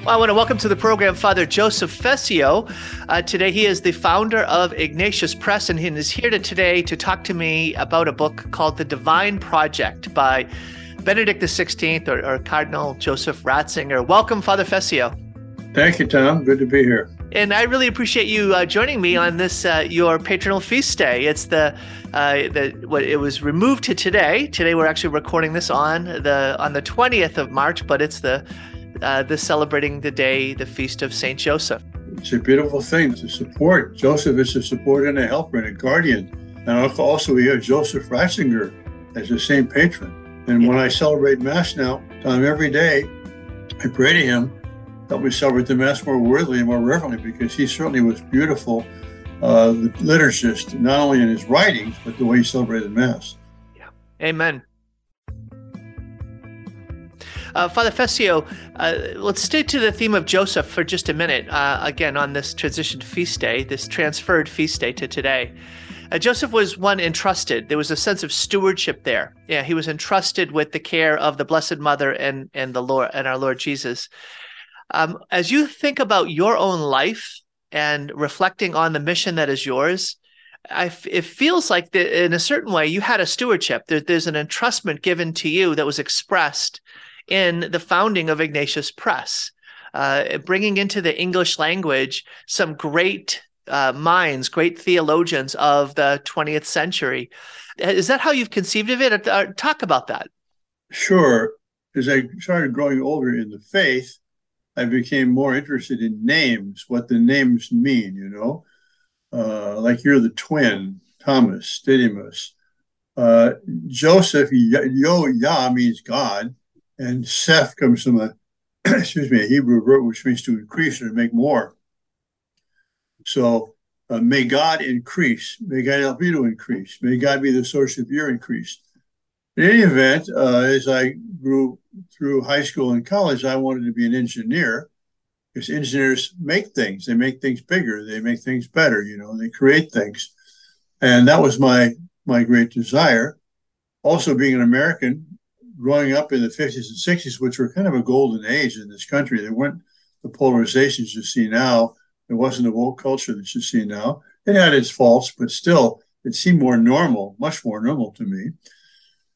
Well, I want to welcome to the program Father Joseph Fessio. Uh, today, he is the founder of Ignatius Press, and he is here to today to talk to me about a book called The Divine Project by Benedict XVI or, or Cardinal Joseph Ratzinger. Welcome, Father Fessio. Thank you, Tom. Good to be here. And I really appreciate you uh, joining me on this uh, your patronal feast day. It's the uh, the what it was removed to today. Today we're actually recording this on the on the twentieth of March, but it's the uh, the celebrating the day, the feast of Saint Joseph. It's a beautiful thing to support. Joseph is a support and a helper and a guardian. And also we have Joseph Ratzinger as the saint patron. And when I celebrate Mass now, Tom, every day I pray to him, help me celebrate the Mass more worthily and more reverently, because he certainly was beautiful, uh, the liturgist, not only in his writings, but the way he celebrated Mass. Yeah. Amen. Uh, Father Fessio, uh, let's stay to the theme of Joseph for just a minute. Uh, again, on this transition feast day, this transferred feast day to today. Uh, Joseph was one entrusted. There was a sense of stewardship there. Yeah, he was entrusted with the care of the Blessed Mother and and the Lord and our Lord Jesus. Um, as you think about your own life and reflecting on the mission that is yours, it feels like that in a certain way you had a stewardship. There, there's an entrustment given to you that was expressed in the founding of Ignatius Press, uh, bringing into the English language some great uh, minds, great theologians of the 20th century. Is that how you've conceived of it? Uh, talk about that. Sure. As I started growing older in the faith, I became more interested in names, what the names mean, you know. Uh, like you're the twin, Thomas, Didymus. Uh, Joseph, Yo, Yah means God and Seth comes from a excuse me a Hebrew word which means to increase or to make more. So uh, may God increase. May God help you to increase. May God be the source of your increase. In any event, uh, as I grew through high school and college, I wanted to be an engineer because engineers make things. They make things bigger. They make things better. You know, they create things, and that was my my great desire. Also, being an American, growing up in the 50s and 60s, which were kind of a golden age in this country. There weren't the polarizations you see now. There wasn't the woke culture that you see now. It had its faults, but still, it seemed more normal, much more normal to me.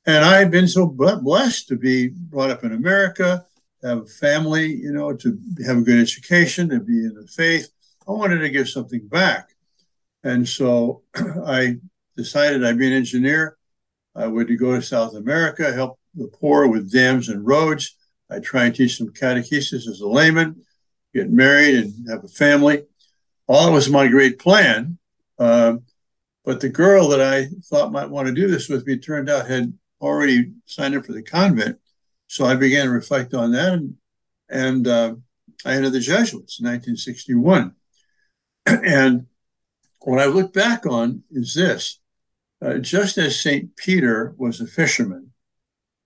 And I've been so blessed to be brought up in America, have a family, you know, to have a good education, to be in the faith. I wanted to give something back. And so I decided I'd be an engineer. I would go to South America, help the poor with dams and roads. I try and teach them catechesis as a layman, get married and have a family. All was my great plan. Uh, but the girl that I thought might want to do this with me turned out had already signed up for the convent. So I began to reflect on that, and, and uh, I entered the Jesuits in 1961. and what I look back on is this uh, just as St. Peter was a fisherman,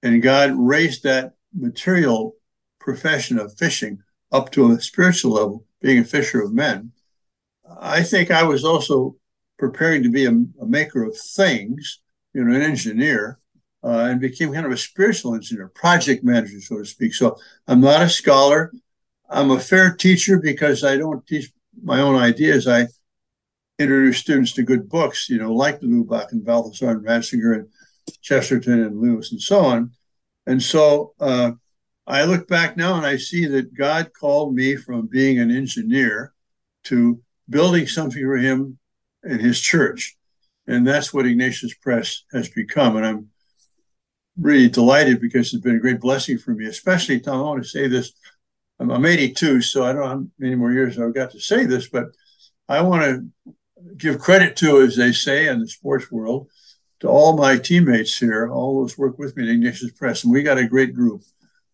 and God raised that material profession of fishing up to a spiritual level, being a fisher of men. I think I was also preparing to be a, a maker of things, you know, an engineer, uh, and became kind of a spiritual engineer, project manager, so to speak. So I'm not a scholar. I'm a fair teacher because I don't teach my own ideas. I introduce students to good books, you know, like de Lubac and Balthasar and Ratzinger and Chesterton and Lewis and so on. And so uh, I look back now and I see that God called me from being an engineer to building something for him and his church. And that's what Ignatius Press has become. And I'm really delighted because it's been a great blessing for me, especially, Tom, I want to say this. I'm, I'm 82, so I don't know how many more years I've got to say this, but I want to give credit to, as they say in the sports world, to all my teammates here, all those work with me at Ignatius Press, and we got a great group,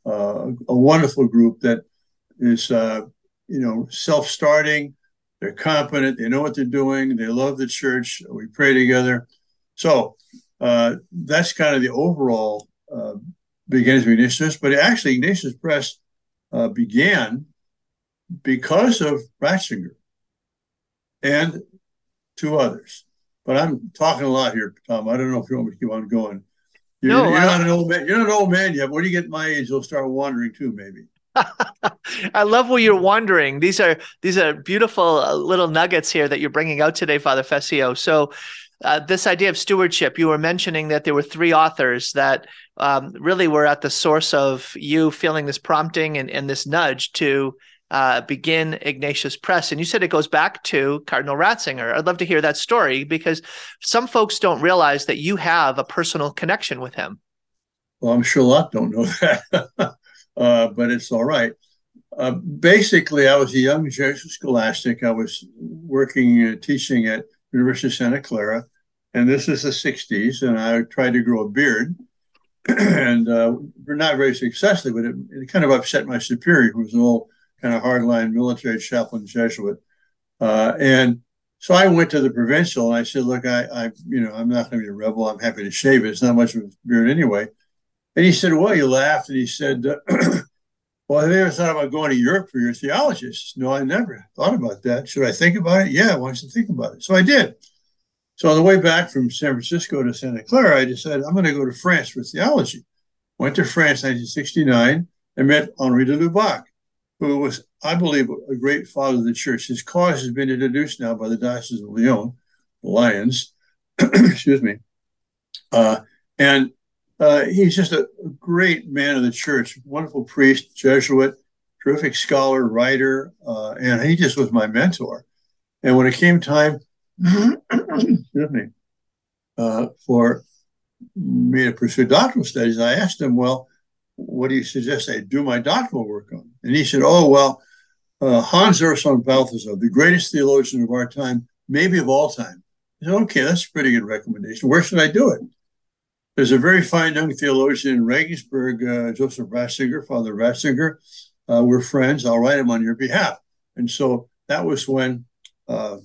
uh, a wonderful group that is, uh, you know, self-starting. They're competent. They know what they're doing. They love the church. We pray together. So uh, that's kind of the overall uh, beginnings of Ignatius. But actually, Ignatius Press uh, began because of Ratzinger and two others. But I'm talking a lot here, Tom. I don't know if you want me to keep on going. You're, no, you're not an old man. You're not an old man yet. When you get my age, you'll start wandering too, maybe. I love where you're wandering. These are these are beautiful uh, little nuggets here that you're bringing out today, Father Fessio. So, uh, this idea of stewardship, you were mentioning that there were three authors that um, really were at the source of you feeling this prompting and, and this nudge to uh, begin Ignatius Press. And you said it goes back to Cardinal Ratzinger. I'd love to hear that story because some folks don't realize that you have a personal connection with him. Well, I'm sure a lot don't know that, uh, but it's all right. Uh, basically, I was a young Jesuit scholastic. I was working, uh, teaching at University of Santa Clara, and this is the 60s, and I tried to grow a beard, and uh, not very successfully, but it, it, kind of upset my superior, who was an old kind of hardline military chaplain Jesuit. Uh, and so I went to the provincial and I said, look, I, I you know, I'm not going to be a rebel. I'm happy to shave it. It's not much of a beard anyway. And he said, well, he laughed and he said, well, have you ever thought about going to Europe for your theology? no, I never thought about that. Should I think about it? Yeah, I want to think about it. So I did. So on the way back from San Francisco to Santa Clara, I decided I'm going to go to France for theology. Went to France 1969 and met Henri de Lubac who was, I believe, a great father of the church. His cause has been introduced now by the Diocese of Lyon, the Lions, excuse me. Uh, and uh, he's just a, great man of the church, wonderful priest, Jesuit, terrific scholar, writer, uh, and he just was my mentor. And when it came time, excuse me, uh, for me to pursue doctoral studies, I asked him, well, what do you suggest I do my doctoral work on? And he said, oh, well, uh, Hans Urs von Balthasar, the greatest theologian of our time, maybe of all time. I said, okay, that's a pretty good recommendation. Where should I do it? There's a very fine young theologian in Regensburg, uh, Joseph Ratzinger, Father Ratzinger. Uh, we're friends. I'll write him on your behalf. And so that was when uh,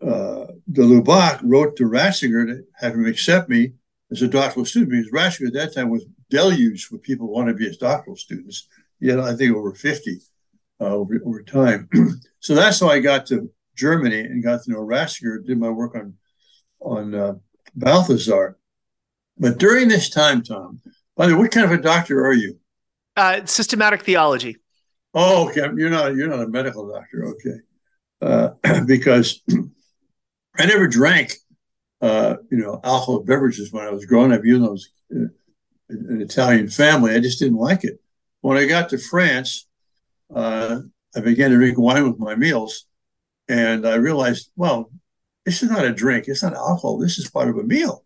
uh, de Lubac wrote to Ratzinger to have him accept me as a doctoral student because Ratzinger at that time was deluge with people who want to be as doctoral students. Yet I think over 50 uh, over, over time. so that's how I got to Germany and got to know Ratzinger, did my work on on uh, Balthasar. But during this time, Tom, by the way, what kind of a doctor are you? Uh, systematic theology. Oh, okay. You're not you're not a medical doctor, okay? Uh, because I never drank, uh, you know, alcohol beverages when I was growing up. Even though I was uh, an Italian family. I just didn't like it. When I got to France, uh, I began to drink wine with my meals, and I realized, well, this is not a drink. It's not alcohol. This is part of a meal.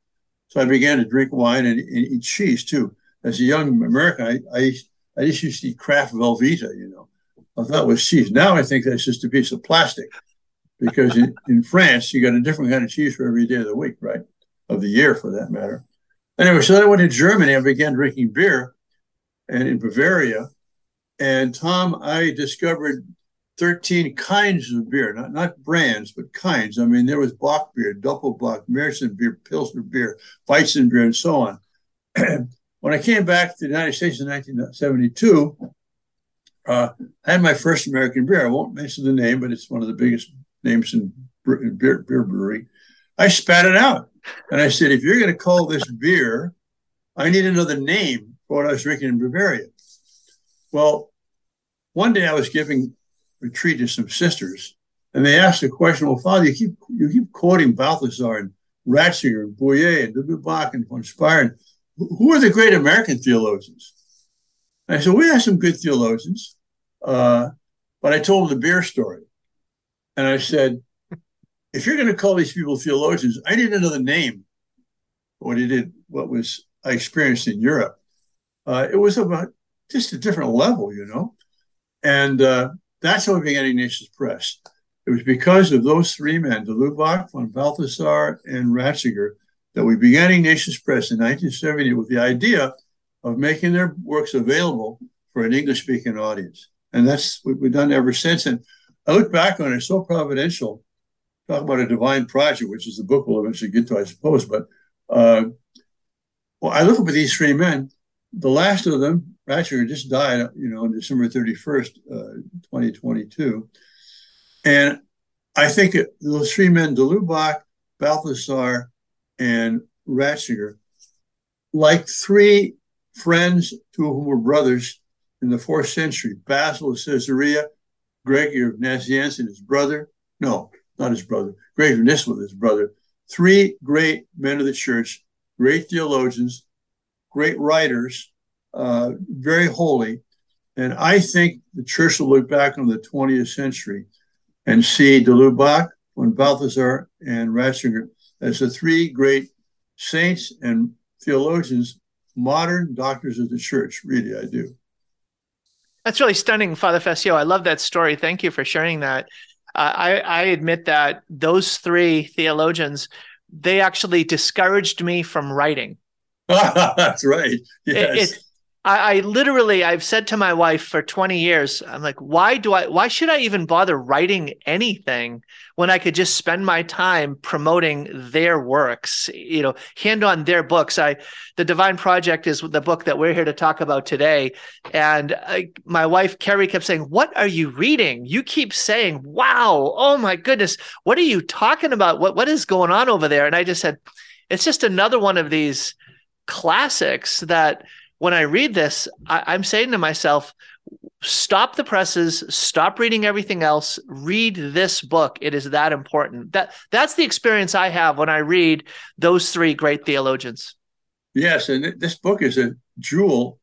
So I began to drink wine and, and eat cheese too. As a young American, I, I, I just used to eat Kraft Velveeta, you know. I thought was cheese. Now I think that's just a piece of plastic because in, in France, you got a different kind of cheese for every day of the week, right? Of the year, for that matter. Anyway, so then I went to Germany. I began drinking beer, and in Bavaria. And Tom, I discovered 13 kinds of beer, not, not brands, but kinds. I mean, there was Bock beer, Doppelbock, Märzen beer, Pilsner beer, Weizen beer, and so on. when I came back to the United States in 1972, uh, I had my first American beer. I won't mention the name, but it's one of the biggest names in beer, beer brewery. I spat it out. And I said, if you're going to call this beer, I need another name for what I was drinking in Bavaria. Well, one day I was giving retreat to some sisters, and they asked the question, well, Father, you keep you keep quoting Balthasar and Ratzinger and Bouyer and de Lubac and von Speyr. Who are the great American theologians? And I said, we have some good theologians, uh, but I told them the beer story. And I said, if you're going to call these people theologians, I need another name. What he did, what was I experienced in Europe, uh, it was about just a different level, you know. And uh, that's how we began Ignatius Press. It was because of those three men, de Lubac, von Balthasar, and Ratzinger, that we began Ignatius Press in 1970 with the idea of making their works available for an English speaking audience. And that's what we've done ever since. And I look back on it, so providential talk about a divine project, which is the book we'll eventually get to, I suppose. But uh, well, I look up at these three men. The last of them, Ratzinger, just died, you know, on December 31st, uh, 2022. And I think those three men, de Lubac, Balthasar, and Ratzinger, like three friends, two of whom were brothers, in the fourth century. Basil of Caesarea, Gregory of Nazianzus, his brother. No, not his brother. Gregory of Nyssa, his brother. Three great men of the church, great theologians, great writers, uh, very holy. And I think the church will look back on the 20th century and see de Lubac, von Balthasar, and Ratzinger as the three great saints and theologians, modern doctors of the church. Really, I do. That's really stunning, Father Fessio. I love that story. Thank you for sharing that. Uh, I, I admit that those three theologians, they actually discouraged me from writing. That's right. Yes. It, it, I, I, literally I've said to my wife for 20 years, I'm like, why do I why should I even bother writing anything when I could just spend my time promoting their works, you know, hand on their books. I the Divine Project is the book that we're here to talk about today. And I, my wife Carrie kept saying, What are you reading? You keep saying, Wow, oh my goodness, what are you talking about? What what is going on over there? And I just said, It's just another one of these classics that when I read this, I, am saying to myself, stop the presses, stop reading everything else, read this book. It is that important. That that's the experience I have when I read those three great theologians. Yes, and this book is a jewel,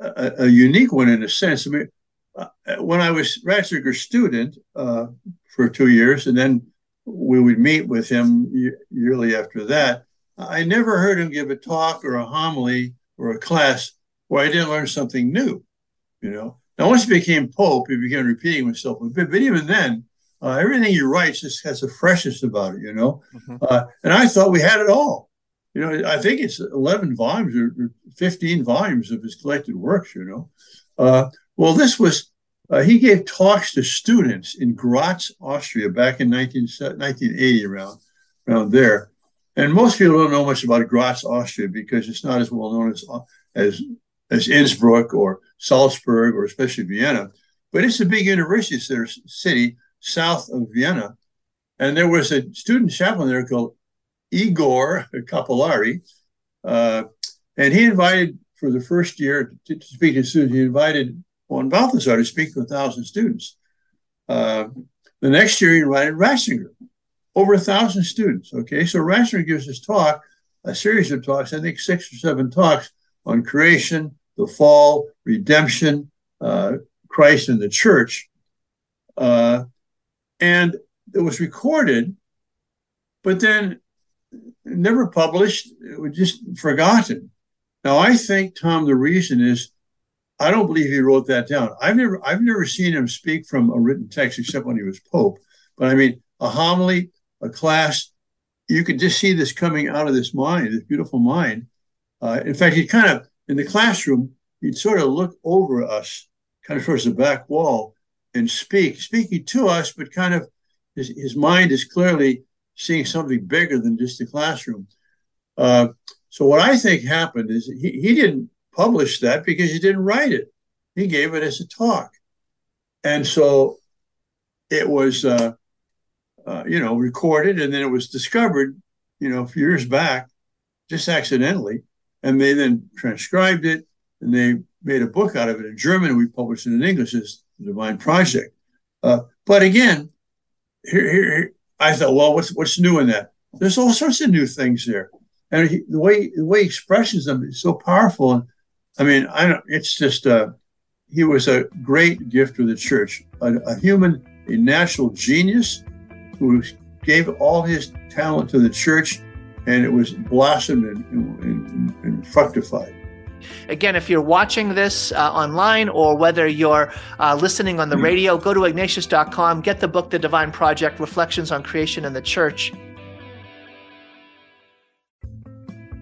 a, a unique one in a sense. I mean, uh, when I was Ratzinger's student uh, for two years, and then we would meet with him yearly after that, I never heard him give a talk or a homily or a class where I didn't learn something new. You know, now once he became pope, he began repeating himself a bit, but even then, uh, everything he writes just has a freshness about it. You know, mm-hmm. uh, and I thought we had it all. You know, I think it's eleven volumes or fifteen volumes of his collected works. You know, uh, well, this was. Uh, he gave talks to students in Graz, Austria, back in 19, 1980, around around there. And most people don't know much about Graz, Austria, because it's not as well known as as as Innsbruck or Salzburg or especially Vienna. But it's a big university city south of Vienna. And there was a student chaplain there called Egon Kapellari. Uh, and he invited, for the first year to, speak to students, he invited von Balthasar to speak to a thousand students. Uh, the next year, he invited Ratzinger, over a thousand students. Okay, so Ratzinger gives his talk, a series of talks, I think six or seven talks on creation, the fall, redemption, uh, Christ and the church. Uh, and it was recorded, but then never published, it was just forgotten. Now I think, Tom, the reason is I don't believe he wrote that down. I've never I've never seen him speak from a written text except when he was Pope. But I mean, a homily, a class, you could just see this coming out of this mind, this beautiful mind. Uh, in fact, he kind of in the classroom, he'd sort of look over us, kind of towards the back wall, and speak, speaking to us, but kind of his, his mind is clearly seeing something bigger than just the classroom. Uh, so what I think happened is he, he didn't publish that because he didn't write it. He gave it as a talk. And so it was, uh, uh, you know, recorded and then it was discovered, you know, a few years back, just accidentally and they then transcribed it and they made a book out of it in German. And we published it in English as the Divine Project. Uh, but again, here, here, I thought, well, what's what's new in that? There's all sorts of new things there, and he, the way the way he expresses them is so powerful. I mean, I don't. It's just uh, he was a great gift to the church, a, a human, a natural genius who gave all his talent to the church and it was blossomed and, and, and fructified. Again, if you're watching this uh, online or whether you're uh, listening on the hmm. radio, go to ignatius.com, get the book, The Divine Project Reflections on Creation and the Church.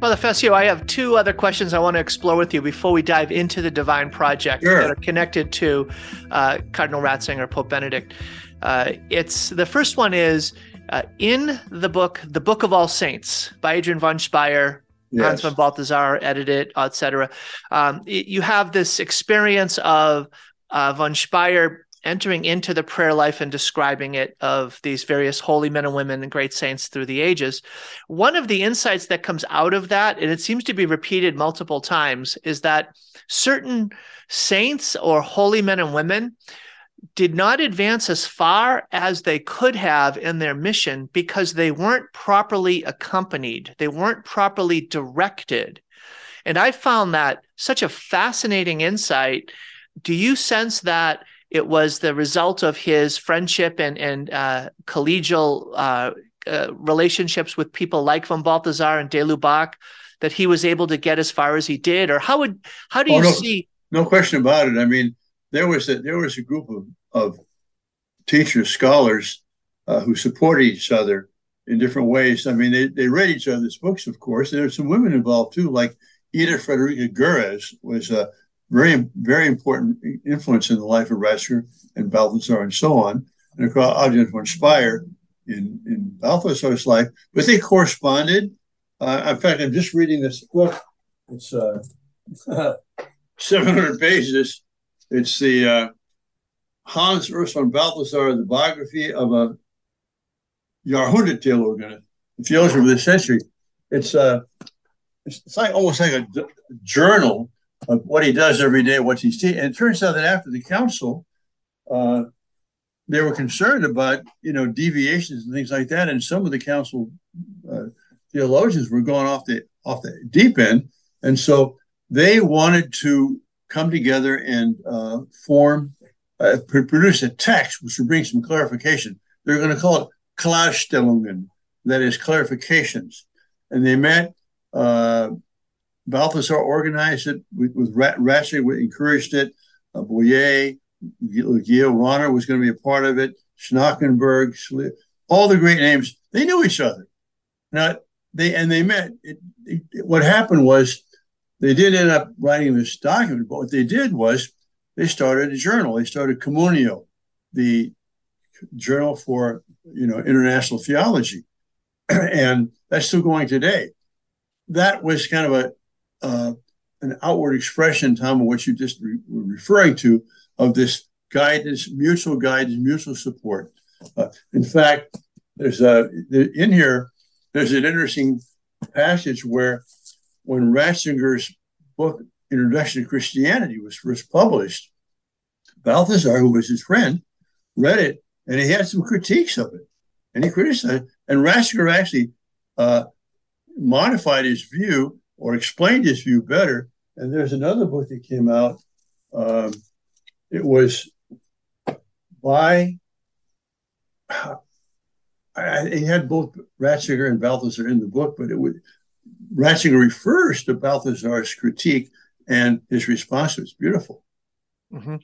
Father Fessio, I have two other questions I want to explore with you before we dive into the Divine Project sure. that are connected to uh, Cardinal Ratzinger, Pope Benedict. Uh, it's the first one is uh, in the book, The Book of All Saints by Adrienne von Speyr, yes. Hans von Balthasar edited, etc. Um, you have this experience of uh, von Speyr entering into the prayer life and describing it of these various holy men and women and great saints through the ages. One of the insights that comes out of that, and it seems to be repeated multiple times, is that certain saints or holy men and women did not advance as far as they could have in their mission because they weren't properly accompanied, they weren't properly directed. And I found that such a fascinating insight. Do you sense that it was the result of his friendship and, and uh, collegial uh, uh, relationships with people like von Balthasar and de Lubac that he was able to get as far as he did? Or how would how do you oh, no, see? No question about it. I mean, there was a there was a group of, of teachers, scholars uh, who supported each other in different ways. I mean, they, they read each other's books, of course. There were some women involved too, like Ida Friederike Görres was a very, very important influence in the life of Ratzinger and Balthasar and so on, and across Adrienne von Speyr in, in Balthasar's life. But they corresponded. Uh, in fact, I'm just reading this book. It's uh, 700 pages it's the uh, Hans Urs von Balthasar, the biography of a Jahrhunderttheologen, the theologian of the century. It's uh, it's like almost like a journal of what he does every day, what he's teaching. And it turns out that after the council, uh, they were concerned about you know deviations and things like that, and some of the council uh, theologians were going off the off the deep end, and so they wanted to come together and uh, form, uh, produce a text which would bring some clarification. They're going to call it Klarstellungen, that is clarifications. And they met. Uh, Balthasar organized it with, with Ratzinger, encouraged it. Uh, Bouyer, Gil Rahner was going to be a part of it. Schnackenburg, all the great names. They knew each other. Now they and they met. It, it, what happened was they did end up writing this document, but what they did was they started a journal. They started Communio, the journal for you know international theology, and that's still going today. That was kind of a uh, an outward expression, Tom, of what you just re- were referring to of this guidance, mutual guidance, mutual support. Uh, in fact, there's a in here. There's an interesting passage where when Ratzinger's book, Introduction to Christianity, was first published, Balthasar, who was his friend, read it and he had some critiques of it. And he criticized, and Ratzinger actually uh, modified his view or explained his view better. And there's another book that came out. Um, it was by, I, he had both Ratzinger and Balthasar in the book, but it was Ratzinger refers to Balthasar's critique, and his response was beautiful. Mm-hmm.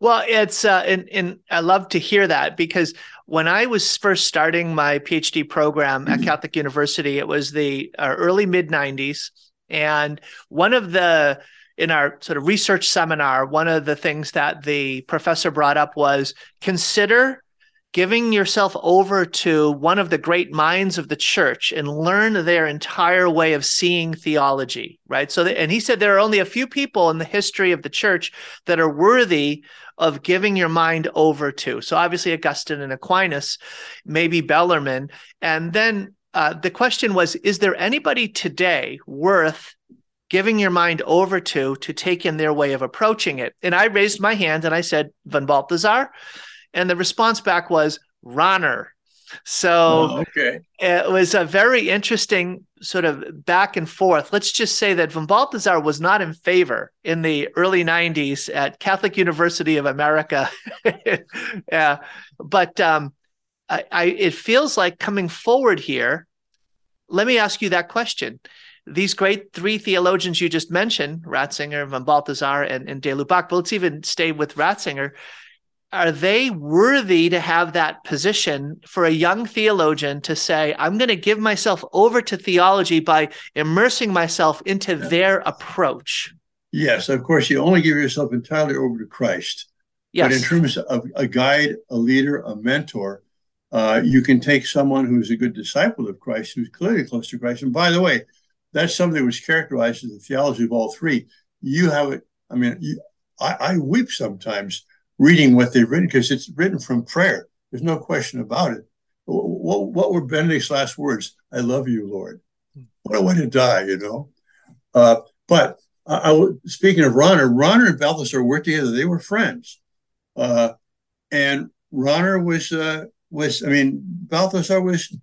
Well, it's uh, and, and I love to hear that because when I was first starting my PhD program at mm-hmm. Catholic University, it was the uh, early mid '90s, and one of the in our sort of research seminar, one of the things that the professor brought up was consider giving yourself over to one of the great minds of the church and learn their entire way of seeing theology, right? So, and he said there are only a few people in the history of the church that are worthy of giving your mind over to. So, obviously, Augustine and Aquinas, maybe Bellarmine. And then uh, the question was Is there anybody today worth giving your mind over to to take in their way of approaching it? And I raised my hand and I said, Von Balthasar. And the response back was Rahner. So oh, okay. it was a very interesting sort of back and forth. Let's just say that von Balthasar was not in favor in the early 90s at Catholic University of America. yeah. But um, I, I, it feels like coming forward here, let me ask you that question. These great three theologians you just mentioned, Ratzinger, von Balthasar, and, and de Lubac, but let's even stay with Ratzinger are they worthy to have that position for a young theologian to say, I'm going to give myself over to theology by immersing myself into their approach? Yes, of course, you only give yourself entirely over to Christ. Yes. But in terms of a guide, a leader, a mentor, uh, you can take someone who's a good disciple of Christ, who's clearly close to Christ. And by the way, that's something which characterizes the theology of all three. You have it. I mean, you, I, I weep sometimes reading what they've written because it's written from prayer. There's no question about it. What, what were Benedict's last words? I love you, Lord. What a way to die, you know. Uh, but I, I, speaking of Rahner, Rahner and Balthasar worked together. They were friends, uh, and Rahner was uh, was I mean Balthasar was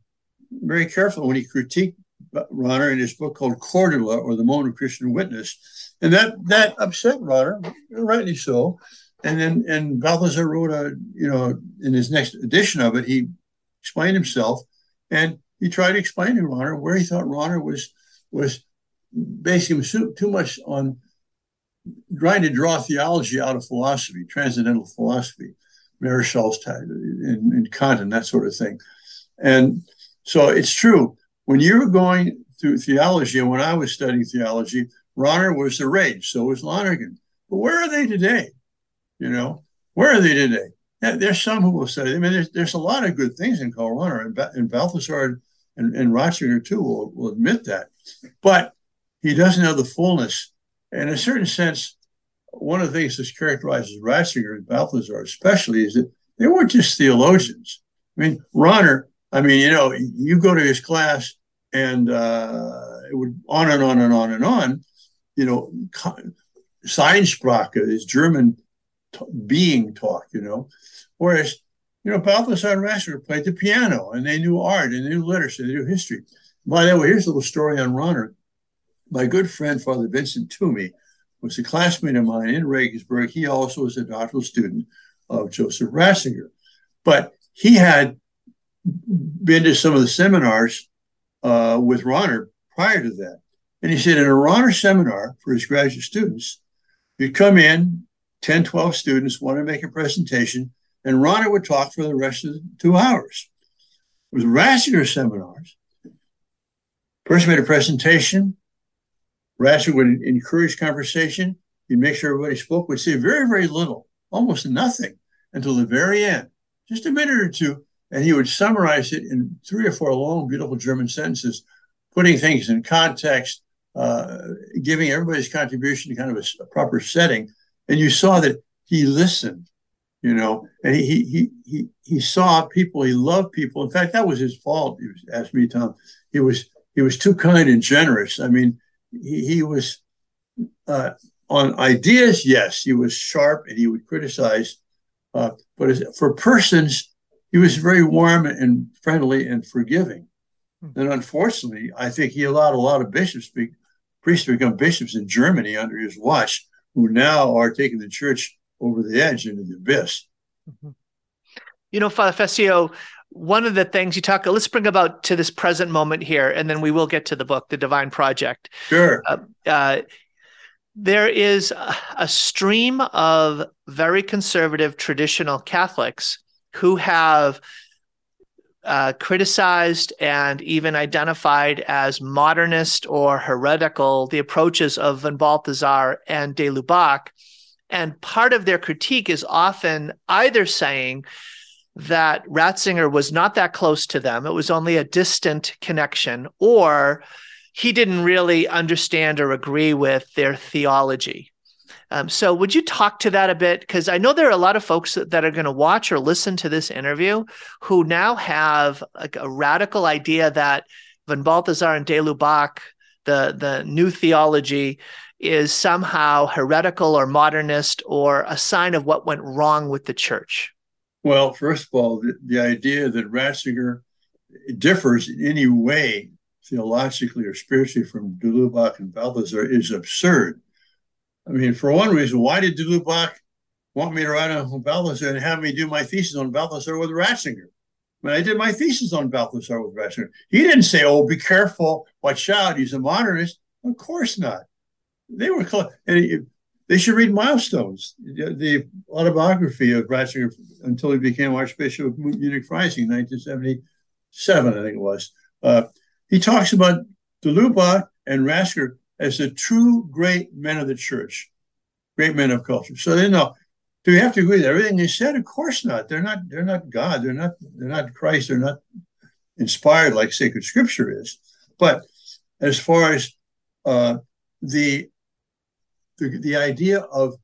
very careful when he critiqued Rahner in his book called Cordula or the Moment of Christian Witness, and that that upset Rahner, rightly so. And then and Balthasar wrote a you know in his next edition of it he explained himself and he tried to explain to Rahner where he thought Rahner was was basing too much on trying to draw theology out of philosophy, transcendental philosophy, Marechals in, in Kant and that sort of thing. And so it's true. When you were going through theology, and when I was studying theology, Rahner was the rage. So was Lonergan. But where are they today? You know, where are they today? There's some who will say, I mean, there's, there's a lot of good things in Rahner, and, and Balthasar and, and Ratzinger too will, will admit that. But he doesn't have the fullness. And in a certain sense, one of the things that characterizes Ratzinger and Balthasar especially is that they weren't just theologians. I mean, Rahner, I mean, you know, you go to his class and uh, it would on and on and on and on, you know, Seinsprache is German t- being talk, you know, whereas, you know, Balthasar and Ratzinger played the piano and they knew art and they knew literature, they knew history. By the way, here's a little story on Rahner. My good friend, Father Vincent Twomey, was a classmate of mine in Regensburg. He also was a doctoral student of Joseph Ratzinger. But he had been to some of the seminars uh, with Rahner prior to that. And he said in a Rahner seminar for his graduate students, you'd come in, 10, 12 students want to make a presentation, and Rahner would talk for the rest of the two hours. It was Ratzinger seminars, person made a presentation, Ratzinger would encourage conversation. He'd make sure everybody spoke, would say very, very little, almost nothing until the very end, just a minute or two. And he would summarize it in three or four long, beautiful German sentences, putting things in context, uh, giving everybody's contribution kind of a, a, proper setting. And you saw that he listened, you know, and he, he, he, he saw people, he loved people. In fact, that was his fault. He was, asked me, Tom, he was, he was too kind and generous. I mean, he, he was uh, on ideas, yes, he was sharp and he would criticize, uh, but as, for persons, he was very warm and friendly and forgiving. Hmm. And unfortunately, I think he allowed a lot of bishops, be, priests, to become bishops in Germany under his watch, who now are taking the church over the edge into the abyss. Mm-hmm. You know, Father Fessio, one of the things you talk let's bring about to this present moment here and then we will get to the book the divine project sure uh, uh, there is a, a stream of very conservative traditional catholics who have uh, criticized and even identified as modernist or heretical the approaches of von Balthasar and de Lubac. And part of their critique is often either saying that Ratzinger was not that close to them. It was only a distant connection, or he didn't really understand or agree with their theology. Um, so, would you talk to that a bit? Because I know there are a lot of folks that, are going to watch or listen to this interview who now have a, a radical idea that von Balthasar and de Lubac, the, the new theology, is somehow heretical or modernist or a sign of what went wrong with the church. Well, first of all, the, the idea that Ratzinger differs in any way theologically or spiritually from de Lubac and Balthasar is absurd. I mean, for one reason, why did de Lubac want me to write on Balthasar and have me do my thesis on Balthasar with Ratzinger? When I did my thesis on Balthasar with Ratzinger, he didn't say, "Oh, be careful, watch out, he's a modernist." Of course not. They were close, and he, they should read Milestones, the autobiography of Ratzinger until he became Archbishop of Munich Freising in 1977, I think it was. Uh, he talks about de Lubac and Ratzinger as the true great men of the church, great men of culture. So they know. Do we have to agree with everything they said? Of course not. They're not. They're not God. They're not. They're not Christ. They're not inspired like sacred Scripture is. But as far as uh, the the, the idea of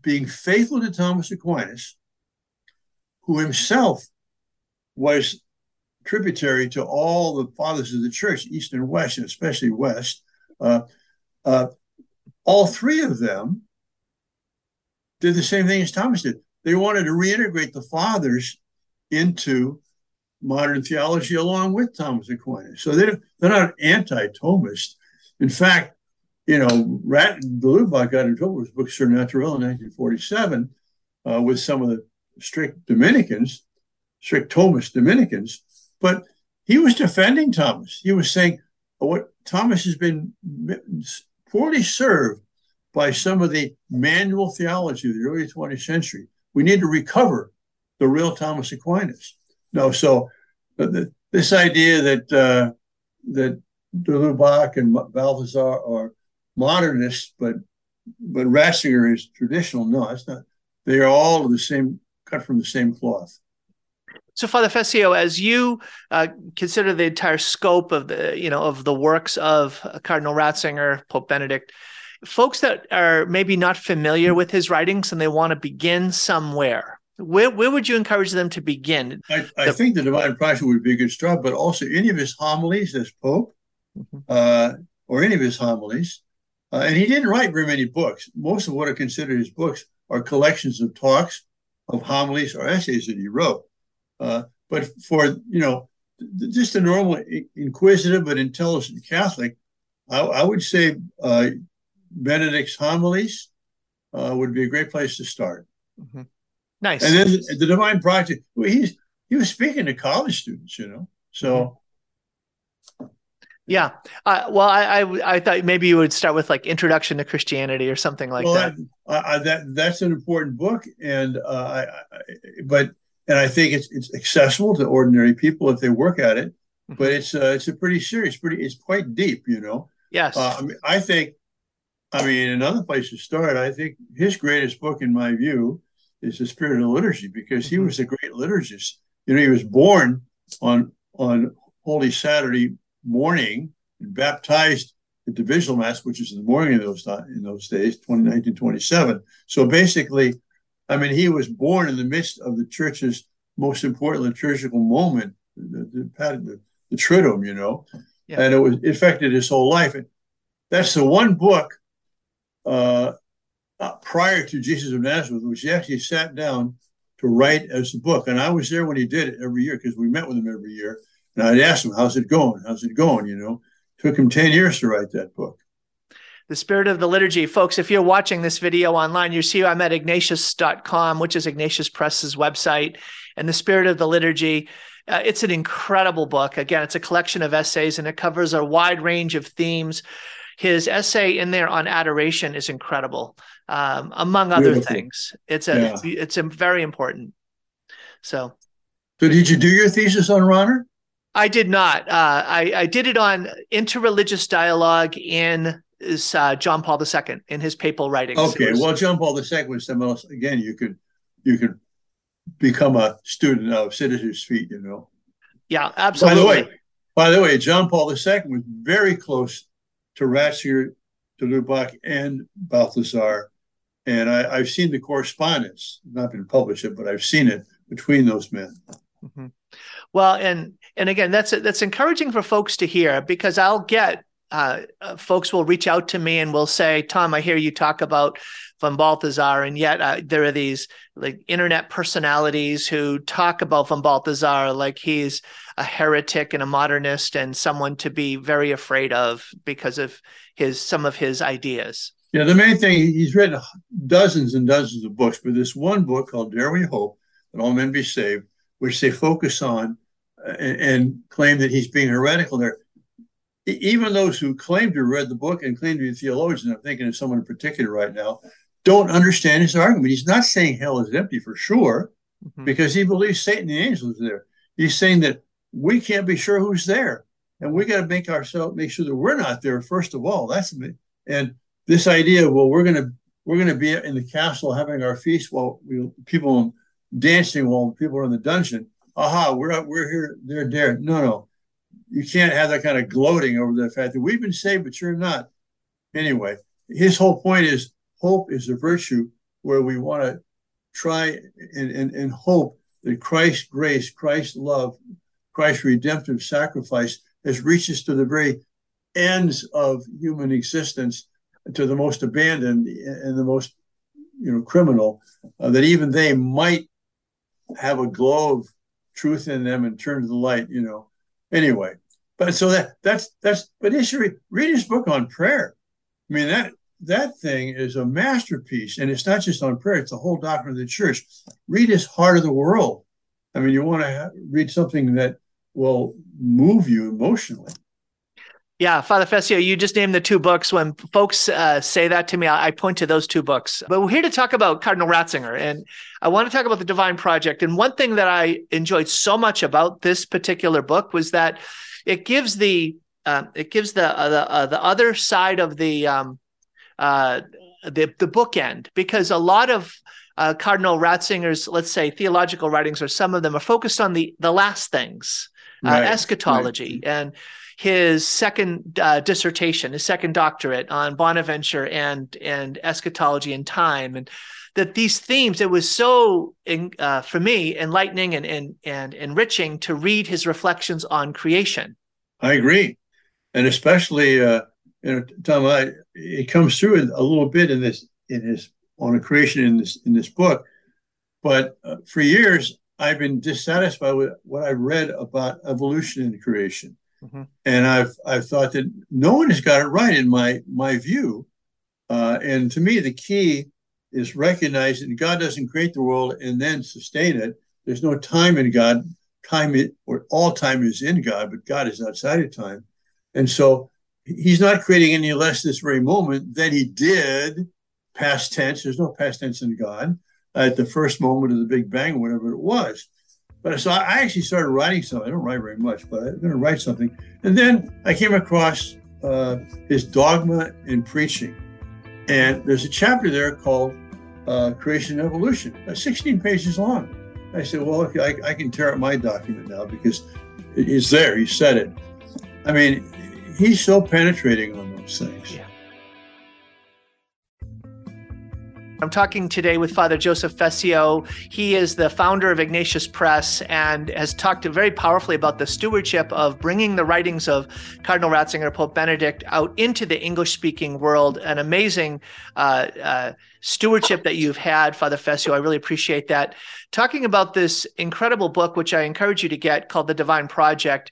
being faithful to Thomas Aquinas, who himself was tributary to all the fathers of the church, East and West, and especially West, uh, uh, all three of them did the same thing as Thomas did. They wanted to reintegrate the fathers into modern theology along with Thomas Aquinas. So they're, they're not anti-Thomist. In fact, you know, Rat de Lubac got in trouble with his book Surnaturel in 1947 uh, with some of the strict Dominicans, strict Thomist Dominicans, but he was defending Thomas. He was saying oh, what Thomas has been poorly served by some of the manual theology of the early 20th century. We need to recover the real Thomas Aquinas. No, so the, this idea that uh, that de Lubac and Balthasar are modernists, but but Ratzinger is traditional. No, it's not. They are all the same, cut from the same cloth. So, Father Fessio, as you uh, consider the entire scope of the, you know, of the works of Cardinal Ratzinger, Pope Benedict, folks that are maybe not familiar with his writings and they want to begin somewhere, where, where would you encourage them to begin? I, I the, think the Divine Passion would be a good start, but also any of his homilies as Pope, mm-hmm. uh, or any of his homilies. Uh, and he didn't write very many books. Most of what are considered his books are collections of talks, of homilies, or essays that he wrote. Uh, but for you know, just a normal inquisitive but intelligent Catholic, I, I would say uh, Benedict's homilies uh, would be a great place to start. Mm-hmm. Nice. And then the Divine Project. Well, he's he was speaking to college students, you know. So. Mm-hmm. Yeah. Uh, well, I, I, I thought maybe you would start with like Introduction to Christianity or something like well, that. That, that that's an important book, and uh, I, I, but and I think it's it's accessible to ordinary people if they work at it. Mm-hmm. But it's uh, it's a pretty serious, pretty it's quite deep, you know. Yes. Uh, I mean, I think, I mean, another place to start. I think his greatest book, in my view, is the Spirit of the Liturgy because mm-hmm. he was a great liturgist. You know, he was born on on Holy Saturday morning and baptized at the Divisional Mass, which is in the morning of those in those days, 1927. So basically, I mean, he was born in the midst of the church's most important liturgical moment, the, the, the, the Triduum, you know, yeah. and it was it affected his whole life. And that's the one book uh, uh, prior to Jesus of Nazareth, which he actually sat down to write as a book. And I was there when he did it every year because we met with him every year. And I'd ask him, "How's it going? How's it going?" You know, it took him ten years to write that book the spirit of the liturgy. Folks, if you're watching this video online, you see I'm at ignatius.com, which is Ignatius Press's website, and the spirit of the liturgy. Uh, it's an incredible book. Again, it's a collection of essays and it covers a wide range of themes. His essay in there on adoration is incredible, um, among other Beautiful. things. It's a yeah. it's a very important. So, so did you do your thesis on Rahner? I did not. Uh, I, I did it on interreligious dialogue in is uh, John Paul II in his papal writings. Okay, well, John Paul II was someone else. Again, you could you could become a student of Citizen's Feet, you know. Yeah, absolutely. By the way, by the way, John Paul II was very close to Ratzinger, to Lubac, and Balthasar, and I, have seen the correspondence. Not been published yet, but I've seen it between those men. Mm-hmm. Well, and and again, that's that's encouraging for folks to hear because I'll get uh, uh, folks will reach out to me and will say, Tom, I hear you talk about von Balthasar, and yet uh, there are these like internet personalities who talk about von Balthasar like he's a heretic and a modernist and someone to be very afraid of because of his some of his ideas. Yeah, the main thing he's written dozens and dozens of books, but this one book called Dare We Hope that All Men Be Saved, which they focus on uh, and, and claim that he's being heretical there even those who claim to have read the book and claim to be theologians, I'm thinking of someone in particular right now, don't understand his argument. He's not saying hell is empty for sure, mm-hmm. because he believes Satan and the angels are there. He's saying that we can't be sure who's there, and we got to make ourselves make sure that we're not there first of all. That's and this idea. Well, we're gonna we're gonna be in the castle having our feast while we, people dancing while people are in the dungeon. Aha, we're we're here. They're there. No, no you can't have that kind of gloating over the fact that we've been saved, but you're not. Anyway, his whole point is hope is a virtue where we want to try and, and, and hope that Christ's grace, Christ's love, Christ's redemptive sacrifice has reached us to the very ends of human existence, to the most abandoned and the most you know criminal, uh, that even they might have a glow of truth in them and turn to the light. You know. Anyway, but so that that's that's but you should read, read his book on prayer. I mean that that thing is a masterpiece, and it's not just on prayer; it's the whole doctrine of the church. Read his Heart of the World. I mean, you want to read something that will move you emotionally. Yeah, Father Fessio, you just named the two books. When folks uh, say that to me, I, I, point to those two books. But we're here to talk about Cardinal Ratzinger, and I want to talk about the Divine Project. And one thing that I enjoyed so much about this particular book was that it gives the uh, it gives the uh, the, uh, the other side of the um, uh, the the bookend because a lot of uh, Cardinal Ratzinger's, let's say, theological writings, or some of them are focused on the the last things, uh, right. eschatology, right. and his second uh, dissertation, his second doctorate on Bonaventure and and eschatology and time, and that these themes. It was so uh, for me enlightening and, and and enriching to read his reflections on creation. I agree, and especially uh, you know, Tom, I, it comes through a little bit in this in his on a creation in this in this book. But uh, for years, I've been dissatisfied with what I've read about evolution and creation, mm-hmm. and I've I've thought that no one has got it right in my my view. Uh, and to me, the key is recognizing that God doesn't create the world and then sustain it. There's no time in God. Time it or all time is in God, but God is outside of time. And so he's not creating any less this very moment than he did past tense. There's no past tense in God at the first moment of the Big Bang, whatever it was. But so I actually started writing something. I don't write very much, but I'm going to write something. And then I came across uh, his dogma in preaching. And there's a chapter there called uh, Creation and Evolution, uh, 16 pages long. I said, well, okay, I, I can tear up my document now because it's there. He said it. I mean, he's so penetrating on those things. Yeah. I'm talking today with Father Joseph Fessio. He is the founder of Ignatius Press and has talked very powerfully about the stewardship of bringing the writings of Cardinal Ratzinger, Pope Benedict, out into the English speaking world. An amazing uh, uh, stewardship that you've had, Father Fessio. I really appreciate that. Talking about this incredible book, which I encourage you to get, called The Divine Project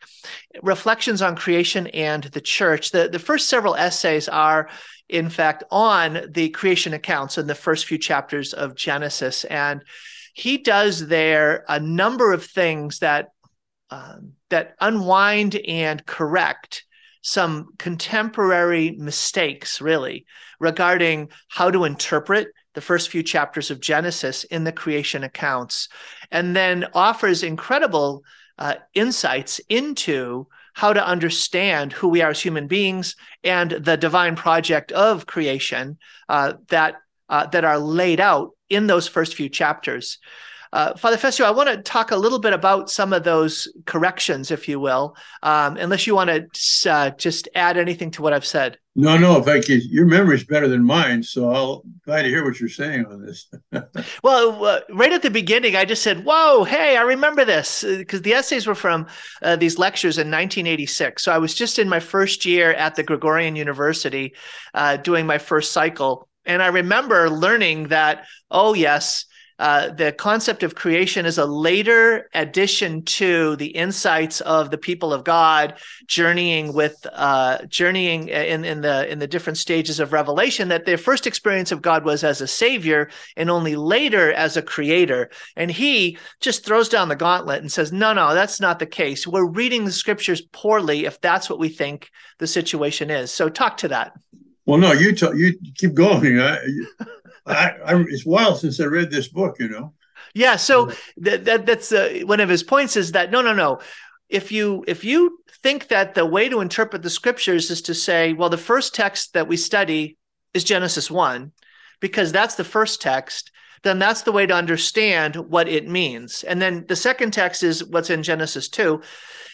Reflections on Creation and the Church. The, the first several essays are in fact, on the creation accounts in the first few chapters of Genesis. And he does there a number of things that um, that unwind and correct some contemporary mistakes, really, regarding how to interpret the first few chapters of Genesis in the creation accounts, and then offers incredible uh, insights into how to understand who we are as human beings and the divine project of creation uh, that uh, that are laid out in those first few chapters. Uh, Father Fessio, I want to talk a little bit about some of those corrections, if you will, um, unless you want to uh, just add anything to what I've said. No, no. thank you. your memory is better than mine, so I'll glad to hear what you're saying on this. well, uh, right at the beginning, I just said, "Whoa, hey, I remember this," because uh, the essays were from uh, these lectures in 1986. So I was just in my first year at the Gregorian University, uh, doing my first cycle, and I remember learning that, oh yes uh, the concept of creation is a later addition to the insights of the people of God journeying with uh, journeying in, in the in the different stages of revelation. That their first experience of God was as a savior, and only later as a creator. And he just throws down the gauntlet and says, "No, no, that's not the case. We're reading the scriptures poorly if that's what we think the situation is." So, talk to that. Well, no, you t- you keep going. I, I, it's a while since I read this book, you know. Yeah, so that, that that's uh, one of his points is that no, no, no. If you if you think that the way to interpret the scriptures is to say, well, the first text that we study is Genesis one, because that's the first text, then that's the way to understand what it means. And then the second text is what's in Genesis two.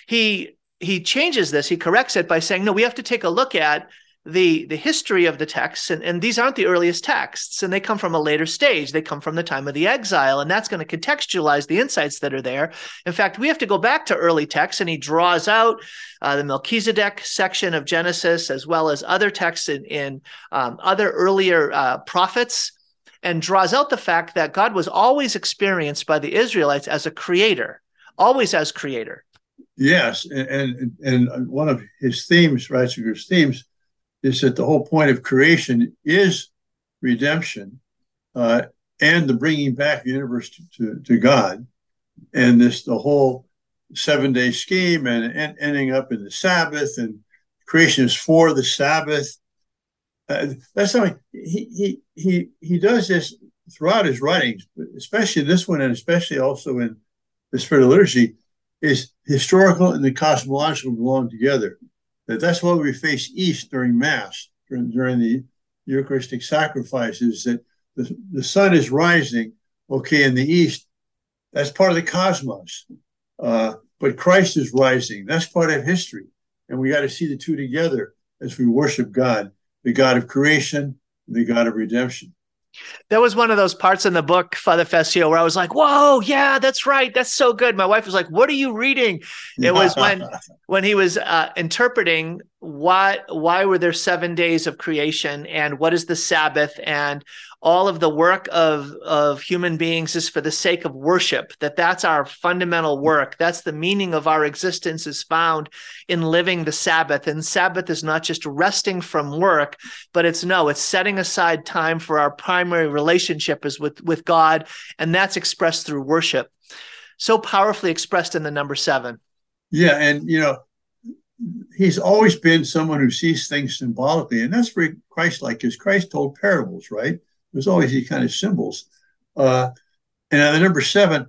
He he changes this, he corrects it by saying, no, we have to take a look at the the history of the texts and, and these aren't the earliest texts and they come from a later stage. They come from the time of the exile and that's going to contextualize the insights that are there. In fact we have to go back to early texts and he draws out uh, the melchizedek section of genesis as well as other texts in, in um, other earlier uh, prophets and draws out the fact that god was always experienced by the israelites as a creator always as creator. Yes and and, and one of his themes ratzinger's themes is that the whole point of creation is redemption uh, and the bringing back the universe to, to, to, God. And this, the whole seven day scheme and, and, ending up in the Sabbath and creation is for the Sabbath. Uh, that's something he, he, he, he does this throughout his writings, especially this one and especially also in the Spirit of Liturgy, is historical and the cosmological belong together that that's why we face east during Mass, during, during the Eucharistic sacrifices, that the, the sun is rising, okay, in the east. That's part of the cosmos. Uh, but Christ is rising. That's part of history. And we got to see the two together as we worship God, the God of creation, and the God of redemption that was one of those parts in the book Father Fessio where I was like, "Whoa, yeah, that's right, that's so good." My wife was like, "What are you reading?" It was when when he was uh, interpreting why why were there seven days of creation and what is the Sabbath and all of the work of of human beings is for the sake of worship that that's our fundamental work. That's the meaning of our existence is found in living the sabbath. And sabbath is not just resting from work but it's no it's setting aside time for our primary relationship is with with god and that's expressed through worship. So powerfully expressed in the number 7 yeah and you know he's always been someone who sees things symbolically and that's very christ-like because christ told parables right there's always these kind of symbols. Uh, and the number seven,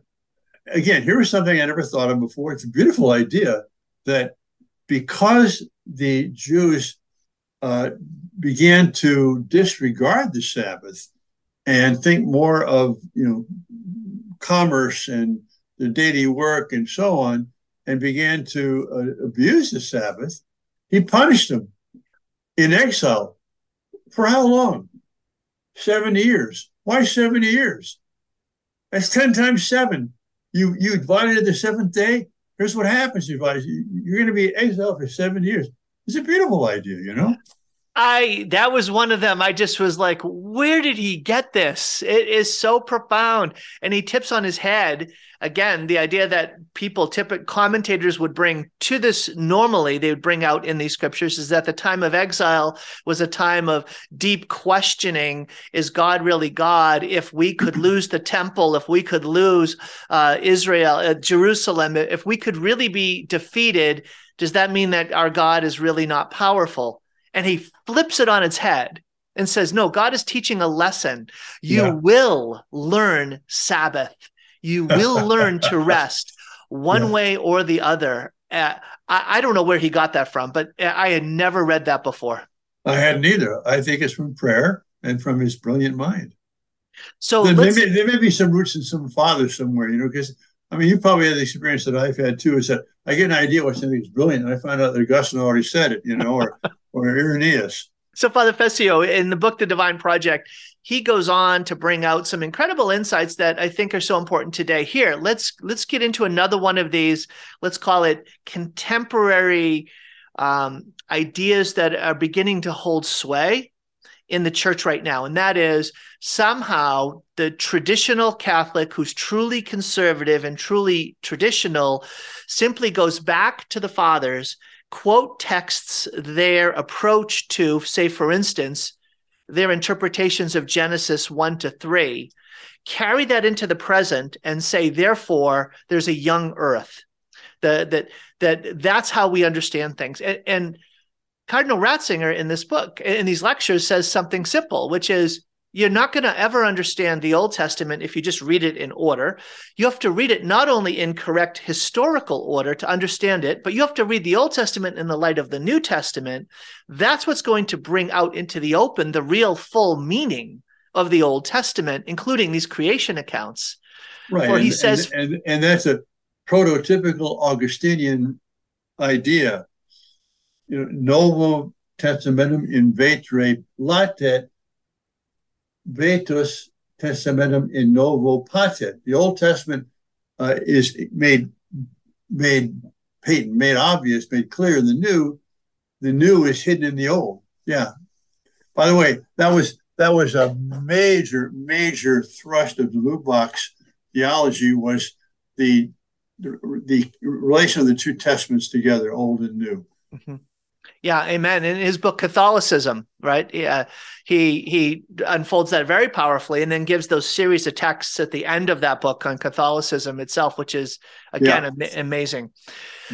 again, here was something I never thought of before. It's a beautiful idea that because the Jews uh, began to disregard the Sabbath and think more of you know commerce and the daily work and so on, and began to uh, abuse the Sabbath, he punished them in exile. For how long? 70 years. Why 70 years? That's 10 times seven. You you violated the seventh day. Here's what happens. You you're going to be exiled for seven years. It's a beautiful idea, you know. I that was one of them. I just was like, where did he get this? It is so profound. And he tips on his head again the idea that people typical commentators would bring to this normally they would bring out in these scriptures is that the time of exile was a time of deep questioning is god really god if we could lose the temple if we could lose uh, israel uh, jerusalem if we could really be defeated does that mean that our god is really not powerful and he flips it on its head and says, No, God is teaching a lesson. You yeah. will learn Sabbath. You will learn to rest one yeah. way or the other. Uh, I, I, don't know where he got that from, but I had never read that before. I hadn't either. I think it's from prayer and from his brilliant mind. So there may, there may, be some roots in some father somewhere, you know, because I mean, you probably had the experience that I've had too. Is that I get an idea what something is brilliant, and I find out that Augustine already said it, you know, or or Irenaeus. So, Father Fessio, in the book The Divine Project, he goes on to bring out some incredible insights that I think are so important today. Here, let's let's get into another one of these. Let's call it contemporary um, ideas that are beginning to hold sway in the church right now, and that is somehow the traditional Catholic who's truly conservative and truly traditional simply goes back to the fathers quote texts their approach to, say, for instance, their interpretations of Genesis 1 to 3, carry that into the present and say, therefore, there's a young earth. The, that that that's how we understand things. And, and Cardinal Ratzinger in this book, in these lectures, says something simple, which is you're not going to ever understand the Old Testament if you just read it in order. You have to read it not only in correct historical order to understand it, but you have to read the Old Testament in the light of the New Testament. That's what's going to bring out into the open the real full meaning of the Old Testament, including these creation accounts. Right. Where he and, says, and, and, and that's a prototypical Augustinian idea. You know, novo testamentum in vetere latet, vetus testamentum in novo patet. The Old Testament uh, is made made patent, made obvious, made clear in the new. The new is hidden in the old. Yeah. By the way, that was that was a major, major thrust of de Lubac's theology was the, the, the relation of the two testaments together, old and new. Mm-hmm. Yeah, amen. In his book Catholicism, right? Yeah, he he unfolds that very powerfully, and then gives those series of texts at the end of that book on Catholicism itself, which is again yeah. am- amazing.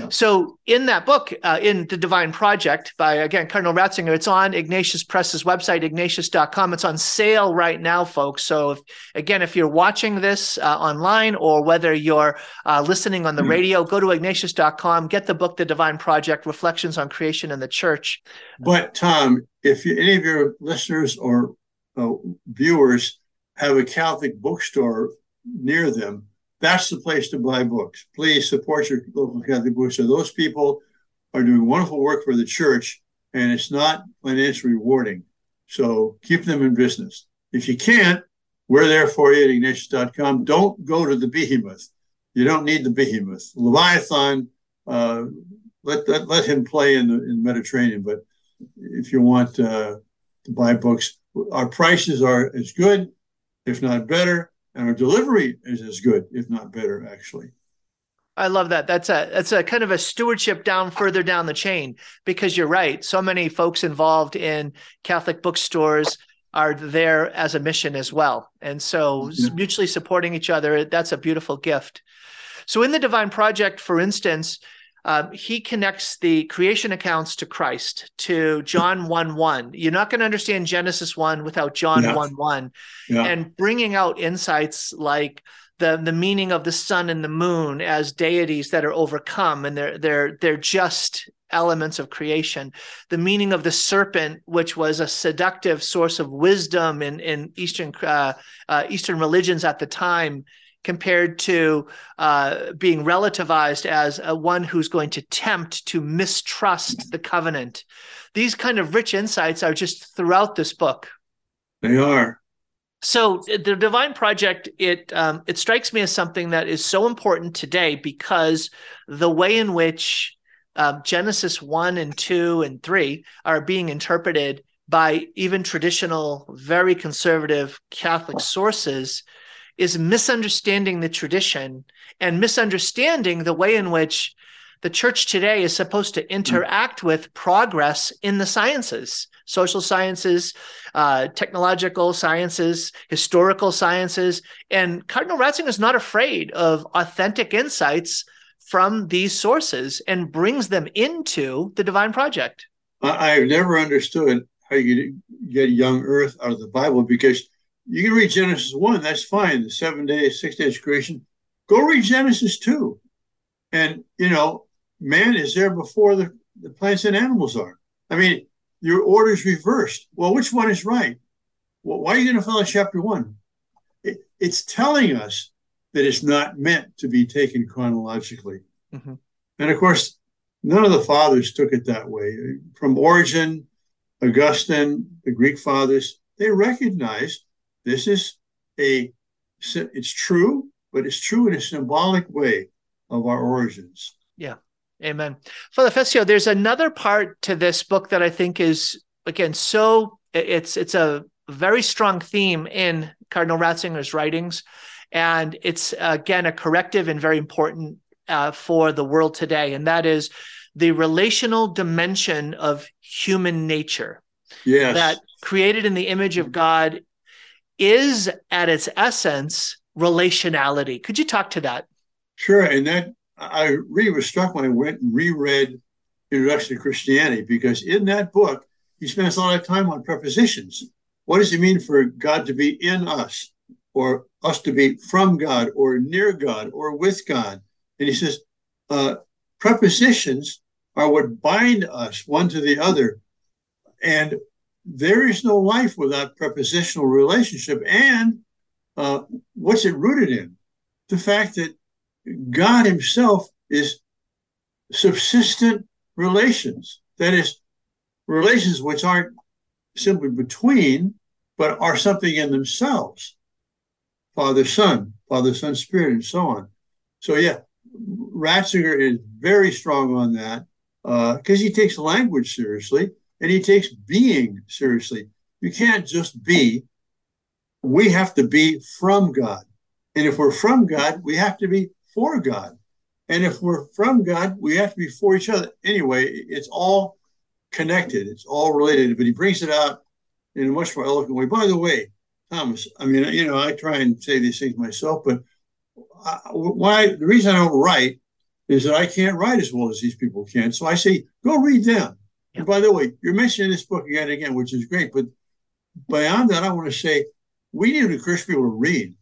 So, in that book, uh, in The Divine Project by, again, Cardinal Ratzinger, it's on Ignatius Press's website, ignatius.com. It's on sale right now, folks. So, if, again, if you're watching this uh, online or whether you're uh, listening on the mm. radio, go to ignatius.com, get the book, The Divine Project Reflections on Creation and the Church. But, Tom, if you, any of your listeners or uh, viewers have a Catholic bookstore near them, that's the place to buy books. Please support your local Catholic bookstore. Those people are doing wonderful work for the church, and it's not financially rewarding. So keep them in business. If you can't, we're there for you at ignatius.com. Don't go to the behemoth. You don't need the behemoth. Leviathan, uh, let, let, let him play in the, in Mediterranean. But if you want uh, to buy books, our prices are as good, if not better and our delivery is as good, if not better, actually. I love that. That's a that's a kind of a stewardship down further down the chain because you're right. So many folks involved in Catholic bookstores are there as a mission as well, and so yeah. mutually supporting each other. That's a beautiful gift. So in the Divine Project, for instance, um, he connects the creation accounts to Christ, to John 1 1. You're not going to understand Genesis 1 without John yeah. 1 1. Yeah. And bringing out insights like the, the meaning of the sun and the moon as deities that are overcome and they're they're they're just elements of creation the meaning of the serpent which was a seductive source of wisdom in in eastern uh, uh, eastern religions at the time compared to uh, being relativized as a one who's going to tempt to mistrust the covenant. These kind of rich insights are just throughout this book. They are. So the Divine Project it um, it strikes me as something that is so important today because the way in which uh, Genesis one and two and three are being interpreted by even traditional, very conservative Catholic sources is misunderstanding the tradition and misunderstanding the way in which the church today is supposed to interact mm. with progress in the sciences social sciences uh, technological sciences historical sciences and cardinal ratzinger is not afraid of authentic insights from these sources and brings them into the divine project i've never understood how you get young earth out of the bible because you can read Genesis 1, that's fine, the seven days, six days creation. Go read Genesis 2. And, you know, man is there before the, the plants and animals are. I mean, your order's reversed. Well, which one is right? Well, why are you going to follow chapter 1? It, it's telling us that it's not meant to be taken chronologically. Mm-hmm. And of course, none of the fathers took it that way. From Origen, Augustine, the Greek fathers, they recognized this is a, it's true, but it's true in a symbolic way of our origins. Yeah. Amen. Father Fessio, there's another part to this book that I think is, again, so it's, it's a very strong theme in Cardinal Ratzinger's writings. And it's, again, a corrective and very important uh, for the world today. And that is the relational dimension of human nature. Yes. That created in the image of God is at its essence relationality. Could you talk to that? Sure. And that I really was struck when I went and reread Introduction to Christianity because in that book, he spends a lot of time on prepositions. What does it mean for God to be in us, or us to be from God, or near God, or with God? And he says, uh, prepositions are what bind us one to the other. And there is no life without prepositional relationship. And uh, what's it rooted in? The fact that God Himself is subsistent relations. That is, relations which aren't simply between, but are something in themselves. Father, Son, Father, Son, Spirit, and so on. So yeah, Ratzinger is very strong on that because uh, he takes language seriously and he takes being seriously. You can't just be. We have to be from God. And if we're from God, we have to be for God. And if we're from God, we have to be for each other. Anyway, it's all connected, it's all related. But he brings it out in a much more eloquent way. By the way, Thomas, I mean, you know, I try and say these things myself, but I, why the reason I don't write is that I can't write as well as these people can. So I say, go read them. And by the way, you're mentioning this book again and again, which is great. But beyond that, I want to say we need to encourage people to read.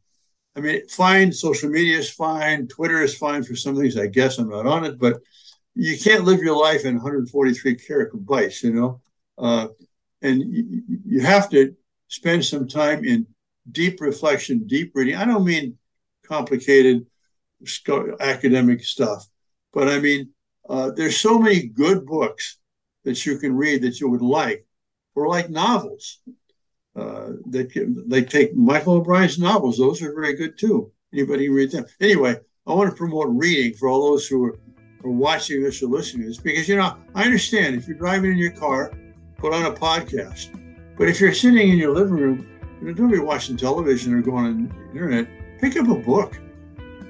I mean, fine, social media is fine, Twitter is fine for some things. I guess I'm not on it, but you can't live your life in 143 character bytes, you know. Uh, and you, you have to spend some time in deep reflection, deep reading. I don't mean complicated academic stuff, but I mean uh, there's so many good books that you can read that you would like, or like novels. Uh, that they take Michael O'Brien's novels; those are very good too. Anybody read them? Anyway, I want to promote reading for all those who are, are watching this or listening to this because you know I understand if you're driving in your car, put on a podcast. But if you're sitting in your living room, you know, don't be watching television or going on the internet. Pick up a book,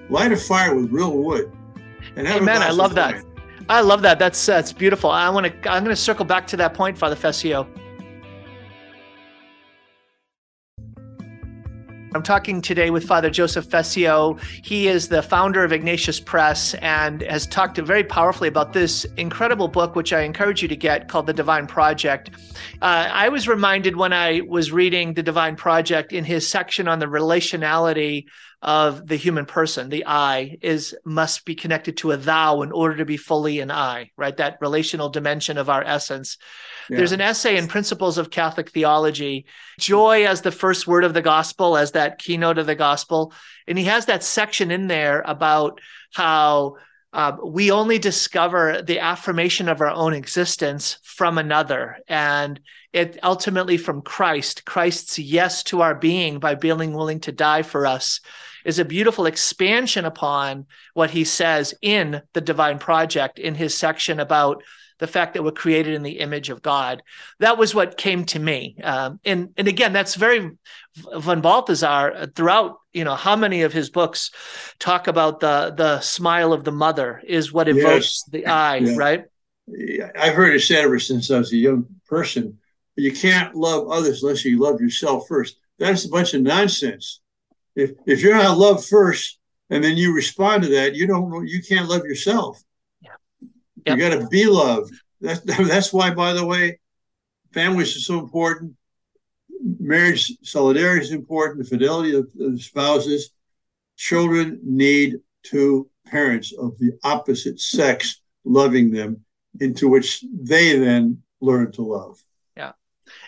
light a fire with real wood, and have Amen. I love that. Wine. I love that. That's that's beautiful. I want to. I'm going to circle back to that point, Father Fessio. I'm talking today with Father Joseph Fessio. He is the founder of Ignatius Press and has talked very powerfully about this incredible book, which I encourage you to get, called The Divine Project. Uh, I was reminded when I was reading The Divine Project in his section on the relationality of the human person. The i is must be connected to a thou in order to be fully an i right? That relational dimension of our essence. Yeah. there's an essay in principles of catholic theology joy as the first word of the gospel as that keynote of the gospel. And he has that section in there about how uh, we only discover the affirmation of our own existence from another. And it ultimately from christ christ's yes to our being by being willing to die for us is a beautiful expansion upon what he says in the Divine Project in his section about the fact that we're created in the image of God. That was what came to me. Um, and, and again, that's very von Balthasar throughout, you know, how many of his books talk about the, the smile of the mother is what evokes yes. the eye, yeah. right? I've heard it said ever since I was a young person, you can't love others unless you love yourself first. That's a bunch of nonsense if if you're not loved first and then you respond to that, you don't you can't love yourself. Yeah. Yep. You got to be loved. That's that's why, by the way, families are so important. Marriage solidarity is important. The fidelity of, of the spouses. Children need two parents of the opposite sex loving them, into which they then learn to love.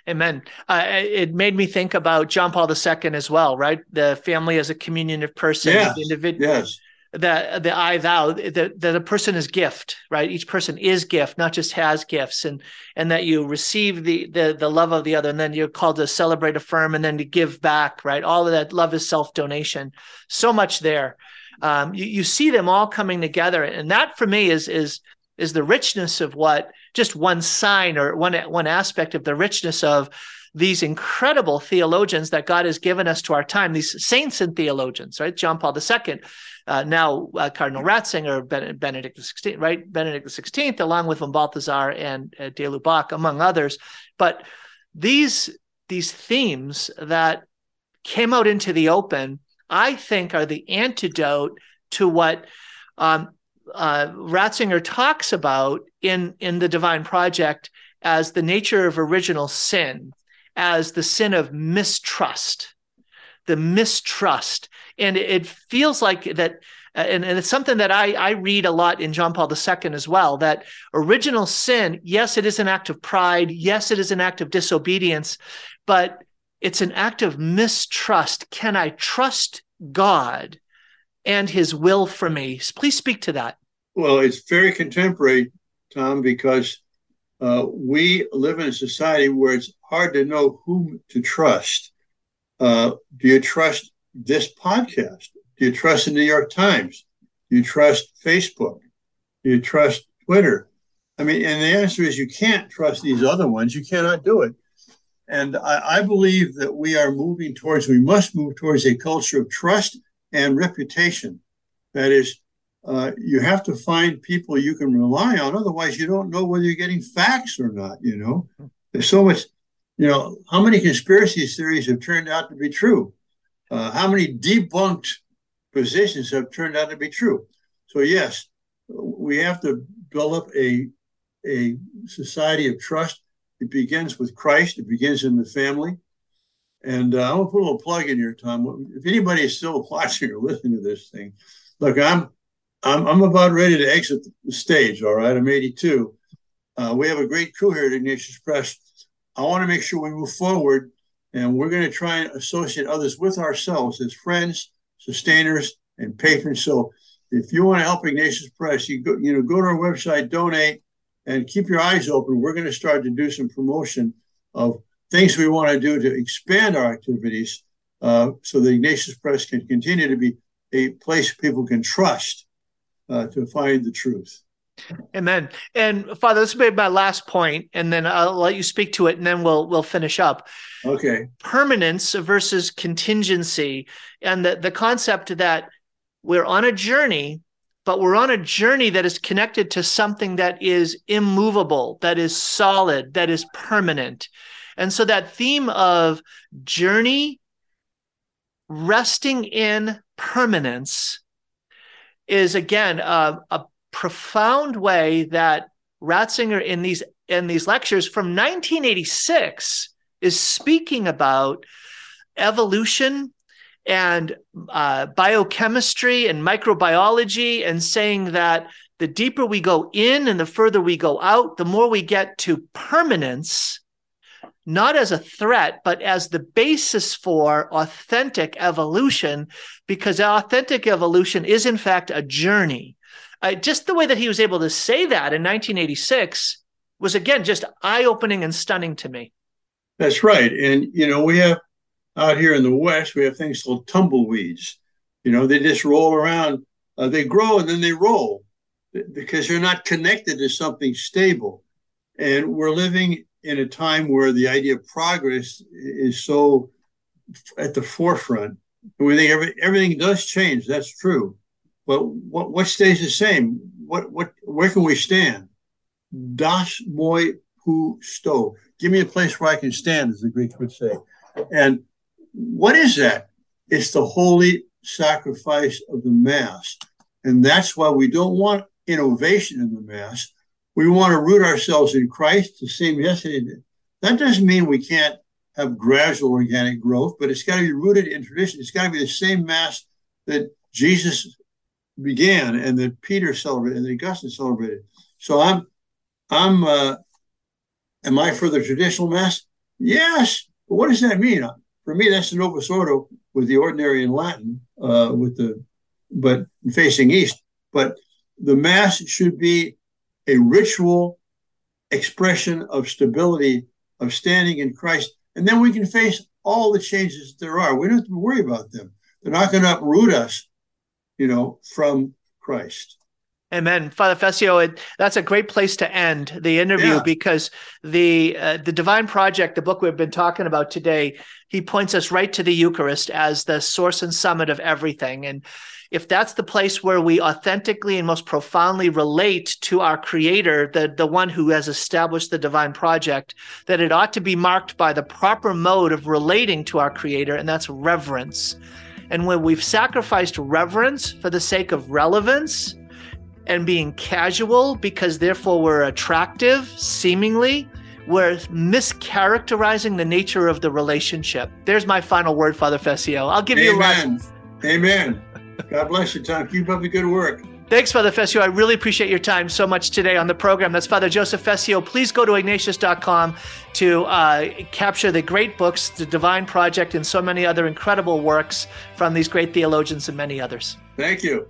Amen. Uh, it made me think about John Paul II as well, right? The family as a communion of person, yes. individual. Yes. The the I thou that the, the person is gift, right? Each person is gift, not just has gifts, and and that you receive the the the love of the other, and then you're called to celebrate, affirm, and then to give back, right? All of that love is self donation. So much there. Um, you, you see them all coming together, and that for me is is is the richness of what just one sign or one one aspect of the richness of these incredible theologians that God has given us to our time, these saints and theologians, right? John Paul II, uh, now uh, Cardinal Ratzinger, ben- Benedict XVI, right? Benedict XVI, along with von Balthasar and uh, de Lubac, among others. But these these themes that came out into the open, I think, are the antidote to what um, uh, Ratzinger talks about in in the Divine Project as the nature of original sin, as the sin of mistrust, the mistrust, and it feels like that. Uh, and, and it's something that I, I read a lot in John Paul II as well that original sin, yes, it is an act of pride. Yes, it is an act of disobedience, but it's an act of mistrust. Can I trust God and his will for me? Please speak to that. Well, it's very contemporary, Tom, because uh, we live in a society where it's hard to know whom to trust. Uh, do you trust this podcast? Do you trust the New York Times? Do you trust Facebook? Do you trust Twitter? I mean, and the answer is you can't trust these other ones. You cannot do it. And I, I believe that we are moving towards, we must move towards a culture of trust and reputation. That is, uh, you have to find people you can rely on. Otherwise, you don't know whether you're getting facts or not. You know, there's so much. You know, how many conspiracy theories have turned out to be true? Uh, how many debunked positions have turned out to be true? So yes, we have to build up a a society of trust. It begins with Christ. It begins in the family. And uh, gonna put a little plug in here, Tom. If anybody is still watching or listening to this thing, look, I'm I'm, I'm about ready to exit the stage. All right, I'm 82. Uh, we have a great crew here at Ignatius Press. I want to make sure we move forward, and we're going to try and associate others with ourselves as friends, sustainers, and patrons. So, if you want to help Ignatius Press, you go, you know, go to our website, donate, and keep your eyes open. We're going to start to do some promotion of things we want to do to expand our activities, uh, so the Ignatius Press can continue to be a place people can trust uh, to find the truth. Amen. And Father, this will be my last point, and then I'll let you speak to it, and then we'll we'll finish up. Okay. Permanence versus contingency, and the the concept that we're on a journey, but we're on a journey that is connected to something that is immovable, that is solid, that is permanent. And so that theme of journey, resting in permanence, is again uh, a profound way that Ratzinger in these in these lectures from 1986 is speaking about evolution and uh, biochemistry and microbiology and saying that the deeper we go in and the further we go out, the more we get to permanence not as a threat, but as the basis for authentic evolution, because authentic evolution is, in fact, a journey. Uh, just the way that he was able to say that in 1986 was, again, just eye opening and stunning to me. That's right. And, you know, we have out here in the West, we have things called tumbleweeds. You know, they just roll around, uh, they grow and then they roll because they're not connected to something stable. And we're living in a time where the idea of progress is so at the forefront. We think every, everything does change. That's true, but what what stays the same? What what where can we stand? Das moi pu sto. Give me a place where I can stand, as the Greeks would say. And what is that? It's the holy sacrifice of the Mass. And that's why we don't want innovation in the Mass we want to root ourselves in Christ, the same yesterday. That doesn't mean we can't have gradual organic growth, but it's got to be rooted in tradition. It's got to be the same mass that Jesus began and that Peter celebrated and that Augustine celebrated. So I'm, I'm, uh, am I for the traditional mass? Yes. But what does that mean? For me, that's the Novus Ordo with the ordinary in Latin, uh, with the, but facing east. But the mass should be a ritual expression of stability, of standing in Christ. And then we can face all the changes there are. We don't have to worry about them. They're not going to uproot us, you know, from Christ. Amen, Father Fessio. That's a great place to end the interview yeah. because the uh, the Divine Project, the book we've been talking about today, he points us right to the Eucharist as the source and summit of everything. And if that's the place where we authentically and most profoundly relate to our creator, the, the one who has established the divine project, that it ought to be marked by the proper mode of relating to our creator, and that's reverence. And when we've sacrificed reverence for the sake of relevance and being casual because therefore we're attractive, seemingly, we're mischaracterizing the nature of the relationship. There's my final word, Father Fessio. I'll give Amen. you a Amen. Amen. God bless you, Tom. Keep up the good work. Thanks, Father Fessio. I really appreciate your time so much today on the program. That's Father Joseph Fessio. Please go to ignatius.com to uh, capture the great books, The Divine Project, and so many other incredible works from these great theologians and many others. Thank you.